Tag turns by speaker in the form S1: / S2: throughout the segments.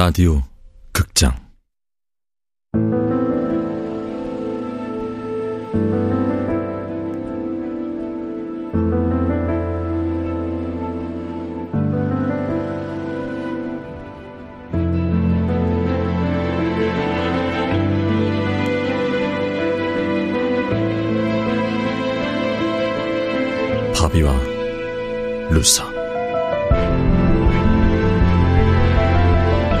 S1: 라디오 극장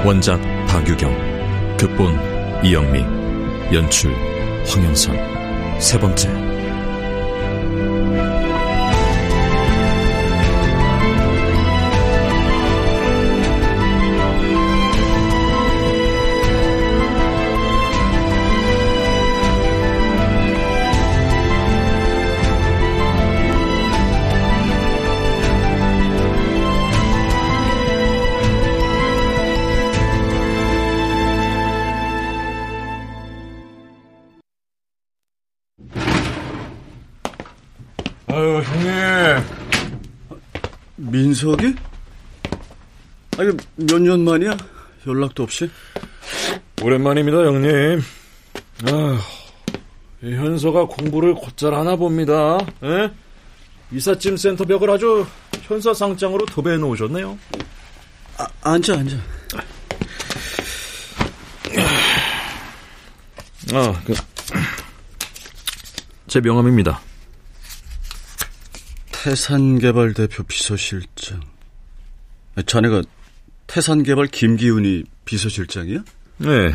S1: 원작 박유경 극본 이영미 연출 황영선. 세 번째
S2: 아유, 형님.
S3: 민석이? 아니, 몇 년 만이야? 연락도 없이?
S2: 오랜만입니다, 형님. 아휴, 현서가 공부를 곧잘 하나 봅니다. 에? 이삿짐 센터 벽을 아주 현서상장으로 도배해 놓으셨네요.
S3: 아, 앉아, 앉아.
S2: 아, 그, 제 명함입니다.
S3: 태산개발 대표 비서실장. 자네가 태산개발 김기훈이 비서실장이야?
S2: 네.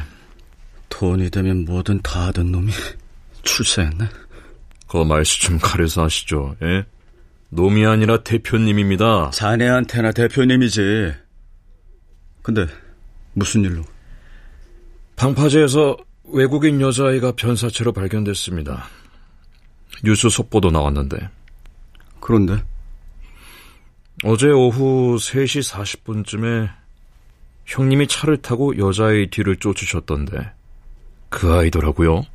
S3: 돈이 되면 뭐든 다 하던 놈이 출세했네.
S2: 그 말씀 좀 가려서 하시죠. 예? 놈이 아니라 대표님입니다.
S3: 자네한테나 대표님이지. 근데 무슨 일로?
S2: 방파제에서 외국인 여자아이가 변사체로 발견됐습니다. 뉴스 속보도 나왔는데.
S3: 그런데?
S2: 어제 오후 3시 40분쯤에 형님이 차를 타고 여자아이 뒤를 쫓으셨던데 그 아이더라고요.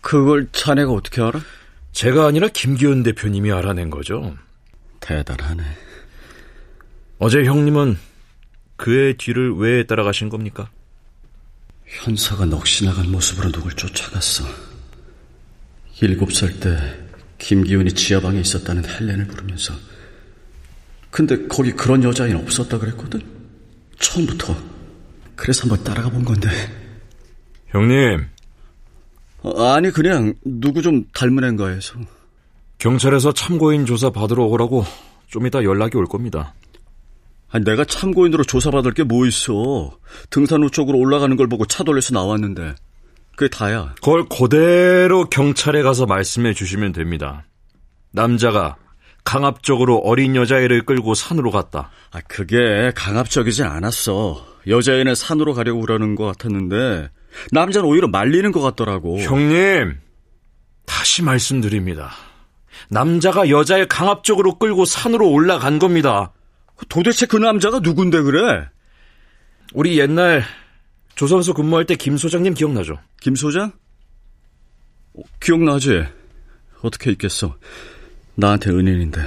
S3: 그걸 자네가 어떻게 알아?
S2: 제가 아니라 김기훈 대표님이 알아낸 거죠.
S3: 대단하네.
S2: 어제 형님은 그의 뒤를 왜 따라가신 겁니까?
S3: 현사가 넋이 나간 모습으로 누굴 쫓아갔어. 일곱 살 때 김기훈이 지하방에 있었다는 헬렌을 부르면서 근데 거기 그런 여자아이는 없었다 그랬거든? 처음부터. 그래서 한번 따라가 본 건데.
S2: 형님,
S3: 어, 아니 그냥 누구 좀 닮은 앤가 해서.
S2: 경찰에서 참고인 조사 받으러 오라고 좀 이따 연락이 올 겁니다.
S3: 아니 내가 참고인으로 조사받을 게 뭐 있어. 등산로 쪽으로 올라가는 걸 보고 차 돌려서 나왔는데. 그게 다야.
S2: 그걸 그대로 경찰에 가서 말씀해 주시면 됩니다. 남자가 강압적으로 어린 여자애를 끌고 산으로 갔다.
S3: 아, 그게 강압적이진 않았어. 여자애는 산으로 가려고 그러는 것 같았는데, 남자는 오히려 말리는 것 같더라고.
S2: 형님, 다시 말씀드립니다. 남자가 여자애 강압적으로 끌고 산으로 올라간 겁니다.
S3: 도대체 그 남자가 누군데 그래?
S2: 우리 옛날 조선소 근무할 때 김 소장님 기억나죠?
S3: 김 소장? 어, 기억나지? 어떻게 있겠어. 나한테 은인인데.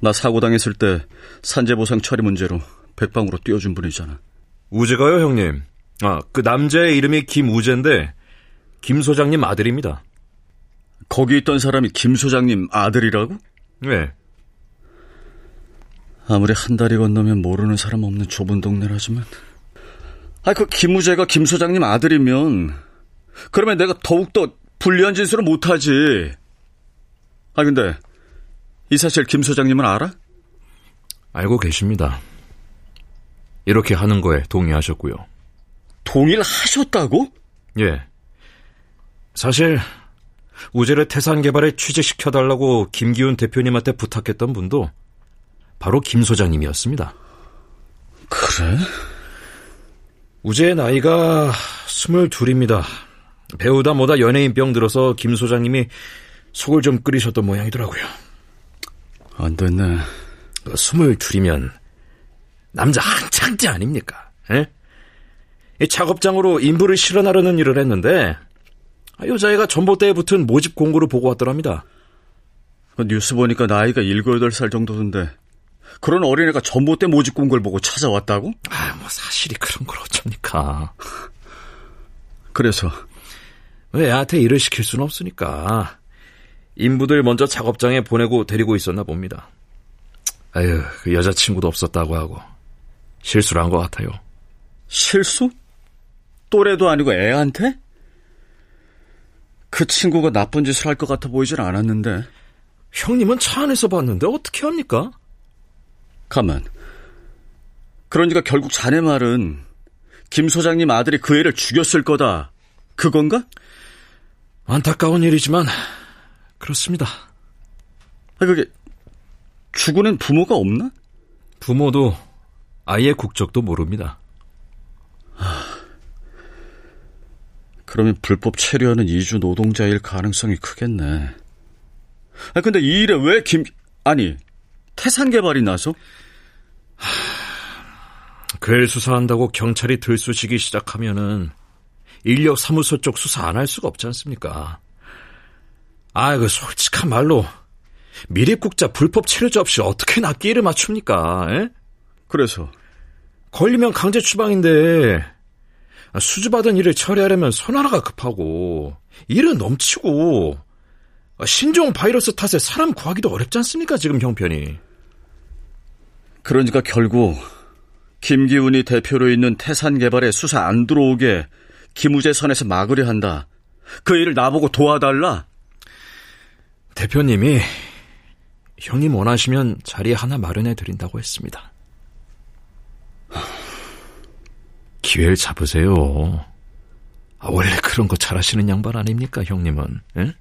S3: 나 사고 당했을 때 산재보상 처리 문제로 백방으로 띄워준 분이잖아.
S2: 우재가요, 형님. 아, 그 남자의 이름이 김우재인데 김 소장님 아들입니다.
S3: 거기 있던 사람이 김 소장님 아들이라고?
S2: 네.
S3: 아무리 한 달이 건너면 모르는 사람 없는 좁은 동네라지만. 아, 그 김우재가 김 소장님 아들이면 그러면 내가 더욱더 불리한 진술을 못하지. 아, 근데 이 사실 김 소장님은 알아?
S2: 알고 계십니다. 이렇게 하는 거에 동의하셨고요.
S3: 동의를 하셨다고?
S2: 예. 사실 우재를 태산 개발에 취직시켜달라고 김기훈 대표님한테 부탁했던 분도 바로 김 소장님이었습니다.
S3: 그래?
S2: 우재의 나이가 스물둘입니다. 배우다 뭐다 연예인병 들어서 김 소장님이 속을 좀 끓이셨던 모양이더라고요.
S3: 안 됐네.
S2: 그 스물둘이면 남자 한창 때 아닙니까? 에? 이 작업장으로 인부를 실어나르는 일을 했는데 여자애가 전봇대에 붙은 모집 공고를 보고 왔더랍니다.
S3: 그 뉴스 보니까 나이가 7, 8살 정도던데 그런 어린애가 전봇대 모집 꾼걸 보고 찾아왔다고?
S2: 아, 뭐 사실이 그런 걸 어쩝니까?
S3: 그래서
S2: 왜 애한테 일을 시킬 수는 없으니까 인부들 먼저 작업장에 보내고 데리고 있었나 봅니다. 아유, 그 여자친구도 없었다고 하고 실수를 한 것 같아요.
S3: 실수? 또래도 아니고 애한테? 그 친구가 나쁜 짓을 할 것 같아 보이진 않았는데.
S2: 형님은 차 안에서 봤는데 어떻게 합니까?
S3: 가만. 그러니까 결국 자네 말은 김 소장님 아들이 그 애를 죽였을 거다. 그건가?
S2: 안타까운 일이지만 그렇습니다.
S3: 아, 그게 죽은 애 부모가 없나?
S2: 부모도 아이의 국적도 모릅니다.
S3: 그러면 불법 체류하는 이주 노동자일 가능성이 크겠네. 아 근데 이 일에 왜 김, 아니, 태산 개발이 나서?
S2: 그를 수사한다고 경찰이 들쑤시기 시작하면은 인력 사무소 쪽 수사 안 할 수가 없지 않습니까? 아, 그 솔직한 말로 미립국자 불법 체류자 없이 어떻게 납기일을 맞춥니까? 에?
S3: 그래서
S2: 걸리면 강제 추방인데 수주받은 일을 처리하려면 손 하나가 급하고 일은 넘치고 신종 바이러스 탓에 사람 구하기도 어렵지 않습니까? 지금 형편이.
S3: 그러니까 결국 김기훈이 대표로 있는 태산 개발에 수사 안 들어오게 김우재 선에서 막으려 한다. 그 일을 나보고 도와달라.
S2: 대표님이 형님 원하시면 자리 하나 마련해 드린다고 했습니다. 기회를 잡으세요. 아, 원래 그런 거 잘하시는 양반 아닙니까, 형님은? 에?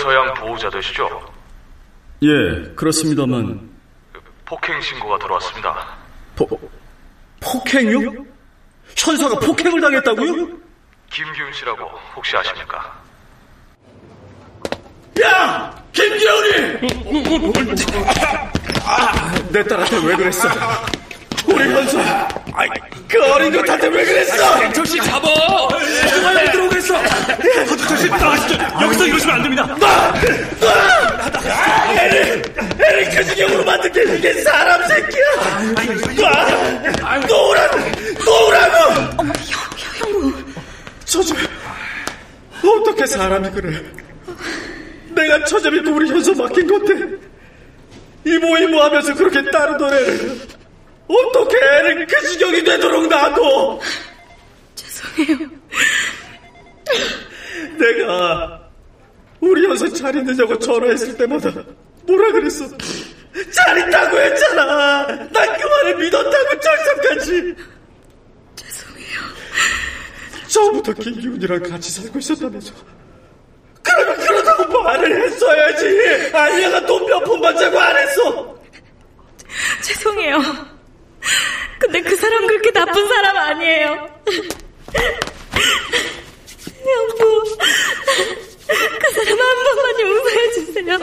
S4: 서현서양 보호자 되시죠?
S3: 예, 그렇습니다만
S4: 폭행 신고가 들어왔습니다.
S3: 포, 폭행이요? 현사가 폭행을 당했다고요?
S4: 김기훈 씨라고 혹시 아십니까?
S3: 야! 김기훈이! 내 딸한테 왜 그랬어? 우리 현사! 그 어린 것한테 왜 그랬어?
S2: 정씨 잡아!
S3: 왜 들어오겠어?
S4: 저씨 나가시죠. 여기서 이러시면 안 됩니다.
S3: 애를, 애를 그 지경으로 만든 게 이게 사람 새끼야! 놔! 놓으라고! 놓으라고!
S5: 어머, 형, 형부.
S3: 저저 어떻게 사람이 그래? 내가 처제 믿고 우리 현서 맡긴 건데 이모 이모 하면서 그렇게 따르던 애를 어떻게 애를 그 지경이 되도록 놔둬?
S5: 죄송해요.
S3: 내가 우리 현서 잘 있느냐고 전화했을 때마다 뭐라 그랬어? 잘 있다고 했잖아. 난 그 말을 믿었다고 절석까지.
S5: 죄송해요.
S3: 처음부터 김기훈이랑 같이 살고 있었다면서. 그러면 그러다고 말을 했어야지. 아니야가 돈 몇푼 받자고 안 했어.
S5: 죄송해요. 근데 그 사람 그렇게 나쁜 사람 아니에요. 형부, 그 사람 한 번만 용서해 주세요.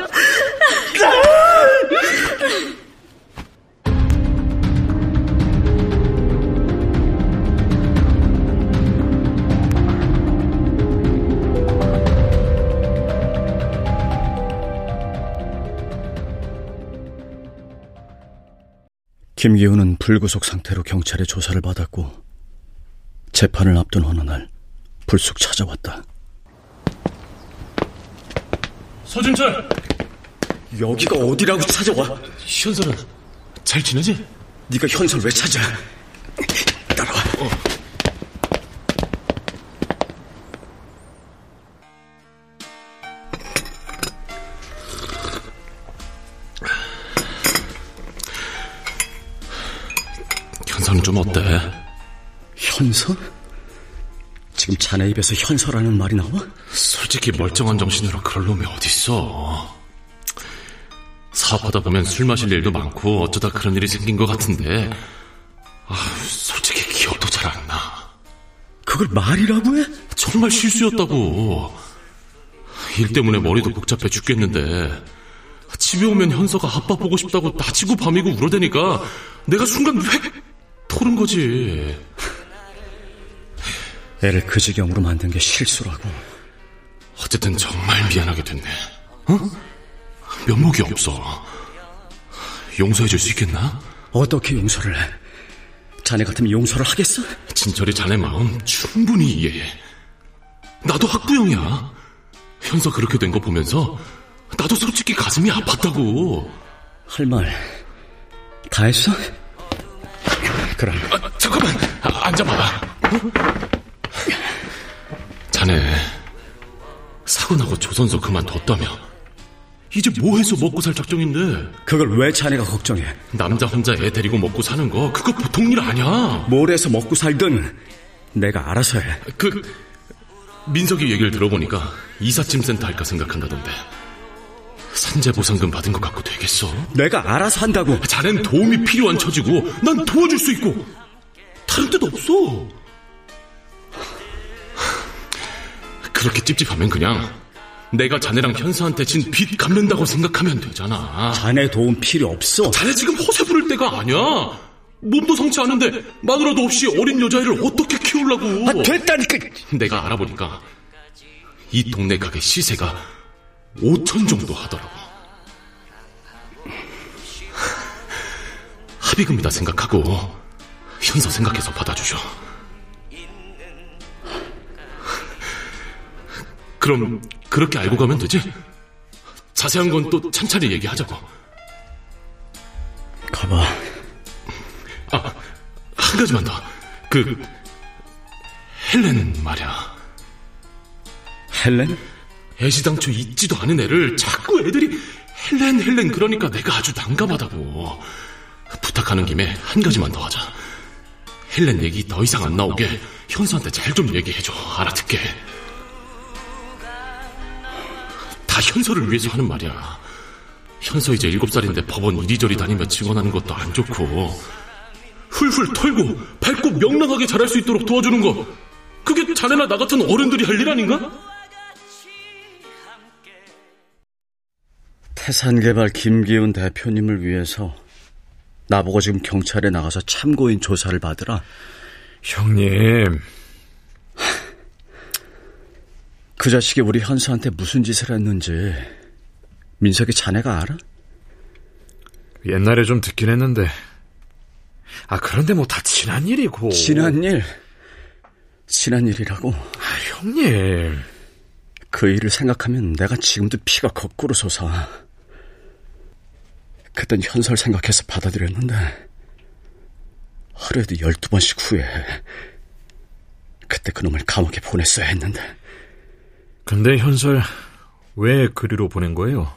S3: 김기훈은 불구속 상태로 경찰의 조사를 받았고 재판을 앞둔 어느 날 불쑥 찾아왔다.
S6: 서준철!
S3: 여기가 어디라고 찾아와?
S6: 현서는 잘 지내지?
S3: 네가 현설 왜 찾아? 자네 입에서 현서라는 말이 나와?
S6: 솔직히 멀쩡한 정신으로 그럴 놈이 어딨어. 사업하다 보면 술 마실 일도 많고 어쩌다 그런 일이 생긴 것 같은데 아, 솔직히 기억도 잘 안 나.
S3: 그걸 말이라고 해?
S6: 정말 실수였다고. 일 때문에 머리도 복잡해 죽겠는데 집에 오면 현서가 아빠 보고 싶다고 낮이고 밤이고 울어대니까 내가 순간 획 토른 거지.
S3: 애를 그 지경으로 만든 게 실수라고.
S6: 어쨌든 정말 미안하게 됐네. 어? 면목이 없어. 용서해줄 수 있겠나?
S3: 어떻게 용서를 해? 자네 같으면 용서를 하겠어?
S6: 진철이 자네 마음 충분히 이해해. 나도 학부형이야. 현서 그렇게 된 거 보면서 나도 솔직히 가슴이 아팠다고.
S3: 할 말 다 했어? 그럼
S6: 아, 잠깐만 아, 앉아봐. 어? 자네 사고 나고 조선소 그만뒀다며. 이제 뭐 해서 먹고 살 작정인데?
S3: 그걸 왜 자네가 걱정해?
S6: 남자 혼자 애 데리고 먹고 사는 거 그거 보통 일 아니야.
S3: 뭘 해서 먹고 살든 내가 알아서 해.
S6: 그 민석이 얘기를 들어보니까 이삿짐 센터 할까 생각한다던데. 산재 보상금 받은 것 갖고 되겠어?
S3: 내가 알아서 한다고.
S6: 자넨 도움이 필요한 처지고 난 도와줄 수 있고 다른 뜻 없어. 그렇게 찝찝하면 그냥 내가 자네랑 현수한테 진 빚 갚는다고 생각하면 되잖아.
S3: 자네 도움 필요 없어.
S6: 자네 지금 허세 부를 때가 아니야. 몸도 성치 않은데 마누라도 없이 어린 여자애를 어떻게 키우려고.
S3: 아, 됐다니까.
S6: 내가 알아보니까 이 동네 가게 시세가 5천 정도 하더라고. 합의금이다 생각하고 현서 생각해서 받아주셔. 그럼 그렇게 알고 가면 되지? 자세한 건 또 찬찬히 얘기하자고.
S3: 가봐.
S6: 아, 한 가지만 더. 그 헬렌 말이야.
S3: 헬렌?
S6: 애시당초 있지도 않은 애를 자꾸 애들이 헬렌 헬렌 그러니까 내가 아주 난감하다고. 부탁하는 김에 한 가지만 더 하자. 헬렌 얘기 더 이상 안 나오게 현수한테 잘 좀 얘기해줘. 알아듣게. 다 현서를 위해서 하는 말이야. 현서 이제 일곱 살인데 법원 이리저리 다니며 증언하는 것도 안 좋고 훌훌 털고 밝고 명랑하게 자랄 수 있도록 도와주는 거 그게 자네나 나 같은 어른들이 할 일 아닌가?
S3: 태산개발 김기훈 대표님을 위해서 나보고 지금 경찰에 나가서 참고인 조사를 받으라.
S2: 형님,
S3: 그 자식이 우리 현수한테 무슨 짓을 했는지 민석이 자네가 알아?
S2: 옛날에 좀 듣긴 했는데. 아, 그런데 뭐 다 지난 일이고.
S3: 지난 일, 지난 일이라고.
S2: 아, 형님.
S3: 그 일을 생각하면 내가 지금도 피가 거꾸로 솟아. 그땐 현설 생각해서 받아들였는데 하루에도 열두 번씩 후회해. 그때 그놈을 감옥에 보냈어야 했는데.
S2: 근데 현설 왜 그리로 보낸 거예요?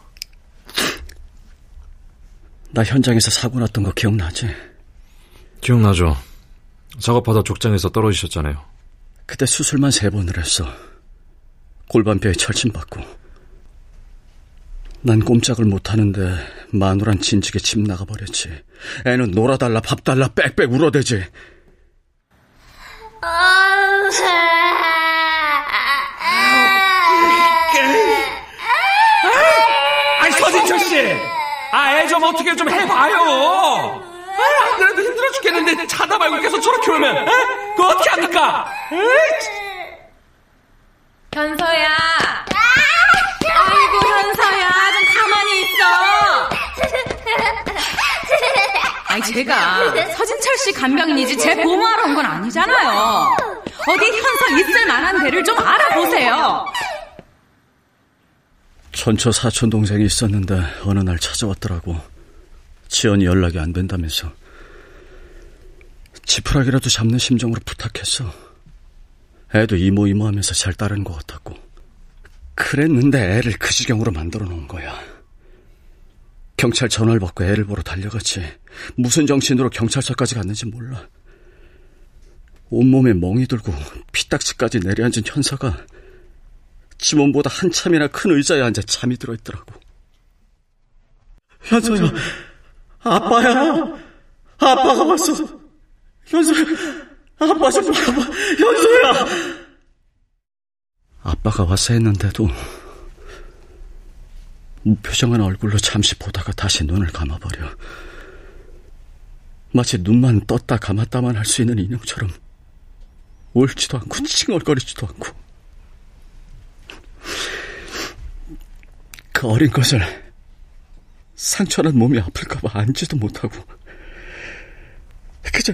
S3: 나 현장에서 사고 났던 거 기억나지?
S2: 기억나죠? 작업하다 족장에서 떨어지셨잖아요.
S3: 그때 수술만 세 번을 했어. 골반뼈에 철침받고. 난 꼼짝을 못하는데 마누란 진즉에 집 나가버렸지. 애는 놀아달라 밥 달라 빽빽 울어대지.
S7: 아니 서진철 씨, 아애 좀 어떻게 좀 해봐요. 아, 안 그래도 힘들어 죽겠는데 자다 말고 계속 저렇게 오면, 에? 그거 어떻게 합니까?
S5: 현서야. 아이고 현서야, 좀 가만히 있어. 아니 제가 서진철 씨 간병인이지 제 보호하러 온 건 아니잖아요. 어디 현서 있을 만한 데를 좀 알아보세요.
S3: 전처 사촌 동생이 있었는데 어느 날 찾아왔더라고. 지연이 연락이 안 된다면서. 지푸라기라도 잡는 심정으로 부탁했어. 애도 이모 이모 하면서 잘 따르는 것 같았고. 그랬는데 애를 그 지경으로 만들어 놓은 거야. 경찰 전화를 받고 애를 보러 달려갔지. 무슨 정신으로 경찰서까지 갔는지 몰라. 온몸에 멍이 들고 피딱지까지 내려앉은 현서가 지몸보다 한참이나 큰 의자에 앉아 잠이 들어있더라고. 현서야, 아빠야, 아빠가 왔어. 현서야, 아빠 좀 봐봐, 현서야. 아빠가 왔어 했는데도 무표정한 얼굴로 잠시 보다가 다시 눈을 감아버려. 마치 눈만 떴다 감았다만 할 수 있는 인형처럼 울지도 않고 칭얼거리지도 않고 그 어린 것을 상처난 몸이 아플까봐 앉지도 못하고 그저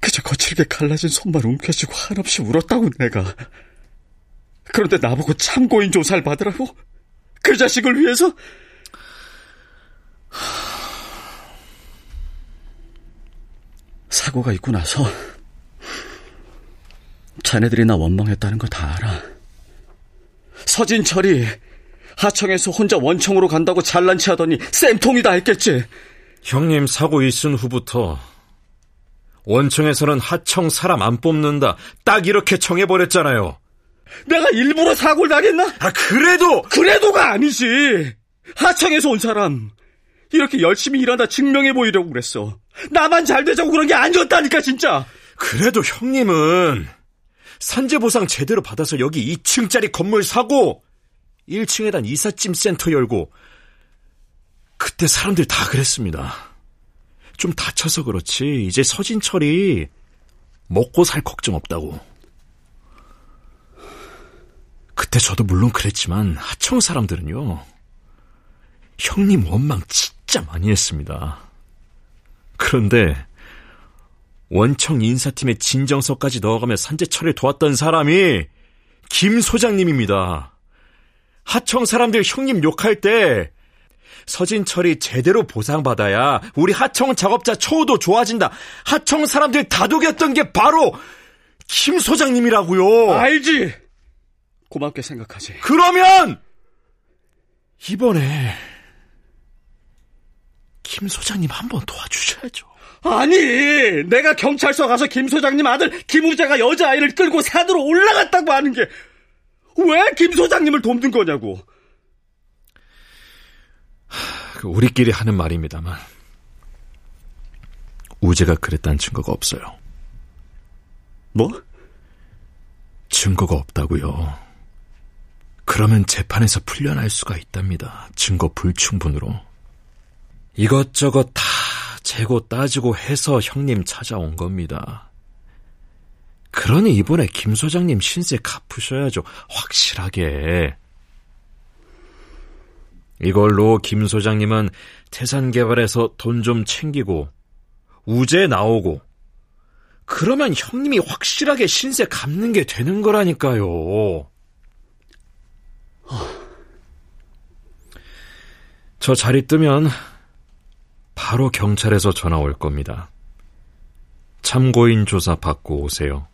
S3: 그저 거칠게 갈라진 손만 움켜쥐고 한없이 울었다고 내가. 그런데 나보고 참고인 조사를 받으라고? 그 자식을 위해서? 사고가 있고 나서 자네들이 나 원망했다는 거 다 알아. 서진철이 하청에서 혼자 원청으로 간다고 잘난 체 하더니 쌤통이다 했겠지.
S2: 형님 사고 있은 후부터 원청에서는 하청 사람 안 뽑는다. 딱 이렇게 청해버렸잖아요.
S3: 내가 일부러 사고를 당했나?
S2: 아, 그래도!
S3: 그래도가 아니지! 하청에서 온 사람. 이렇게 열심히 일한다 증명해 보이려고 그랬어. 나만 잘 되자고 그런 게 아니었다니까, 진짜!
S2: 그래도 형님은 산재보상 제대로 받아서 여기 2층짜리 건물 사고 1층에단 이삿짐 센터 열고 그때 사람들 다 그랬습니다. 좀 다쳐서 그렇지 이제 서진철이 먹고 살 걱정 없다고. 그때 저도 물론 그랬지만 하청 사람들은요. 형님 원망 진짜 많이 했습니다. 그런데 원청 인사팀에 진정서까지 넣어가며 산재처를 도왔던 사람이 김 소장님입니다. 하청 사람들 형님 욕할 때 서진철이 제대로 보상받아야 우리 하청 작업자 처우도 좋아진다. 하청 사람들 다독였던 게 바로 김 소장님이라고요.
S3: 알지. 고맙게 생각하지.
S2: 그러면 이번에 김 소장님 한 번 도와주셔야죠.
S3: 아니, 내가 경찰서 가서 김 소장님 아들 김우자가 여자아이를 끌고 산으로 올라갔다고 하는 게 왜 김 소장님을 돕는 거냐고.
S2: 그 우리끼리 하는 말입니다만 우재가 그랬다는 증거가 없어요.
S3: 뭐?
S2: 증거가 없다고요. 그러면 재판에서 풀려날 수가 있답니다. 증거 불충분으로. 이것저것 다 재고 따지고 해서 형님 찾아온 겁니다. 그러니 이번에 김 소장님 신세 갚으셔야죠. 확실하게. 이걸로 김 소장님은 태산 개발에서 돈 좀 챙기고 우재 나오고 그러면 형님이 확실하게 신세 갚는 게 되는 거라니까요. 저 자리 뜨면 바로 경찰에서 전화 올 겁니다. 참고인 조사 받고 오세요.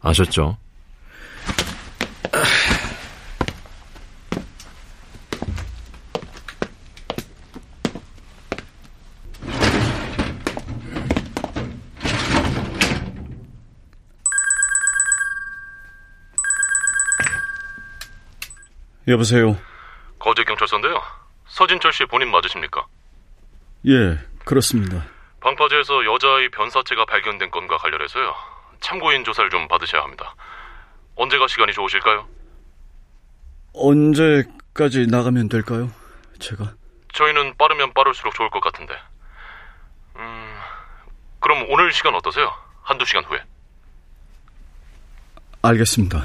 S2: 아셨죠?
S3: 여보세요.
S6: 거제 경찰서인데요. 서진철 씨 본인 맞으십니까?
S3: 예, 그렇습니다.
S6: 방파제에서 여자아이 변사체가 발견된 건과 관련해서요. 참고인 조사를 좀 받으셔야 합니다. 언제가 시간이 좋으실까요?
S3: 언제까지 나가면 될까요? 제가?
S6: 저희는 빠르면 빠를수록 좋을 것 같은데. 음, 그럼 오늘 시간 어떠세요? 한두 시간 후에.
S3: 알겠습니다.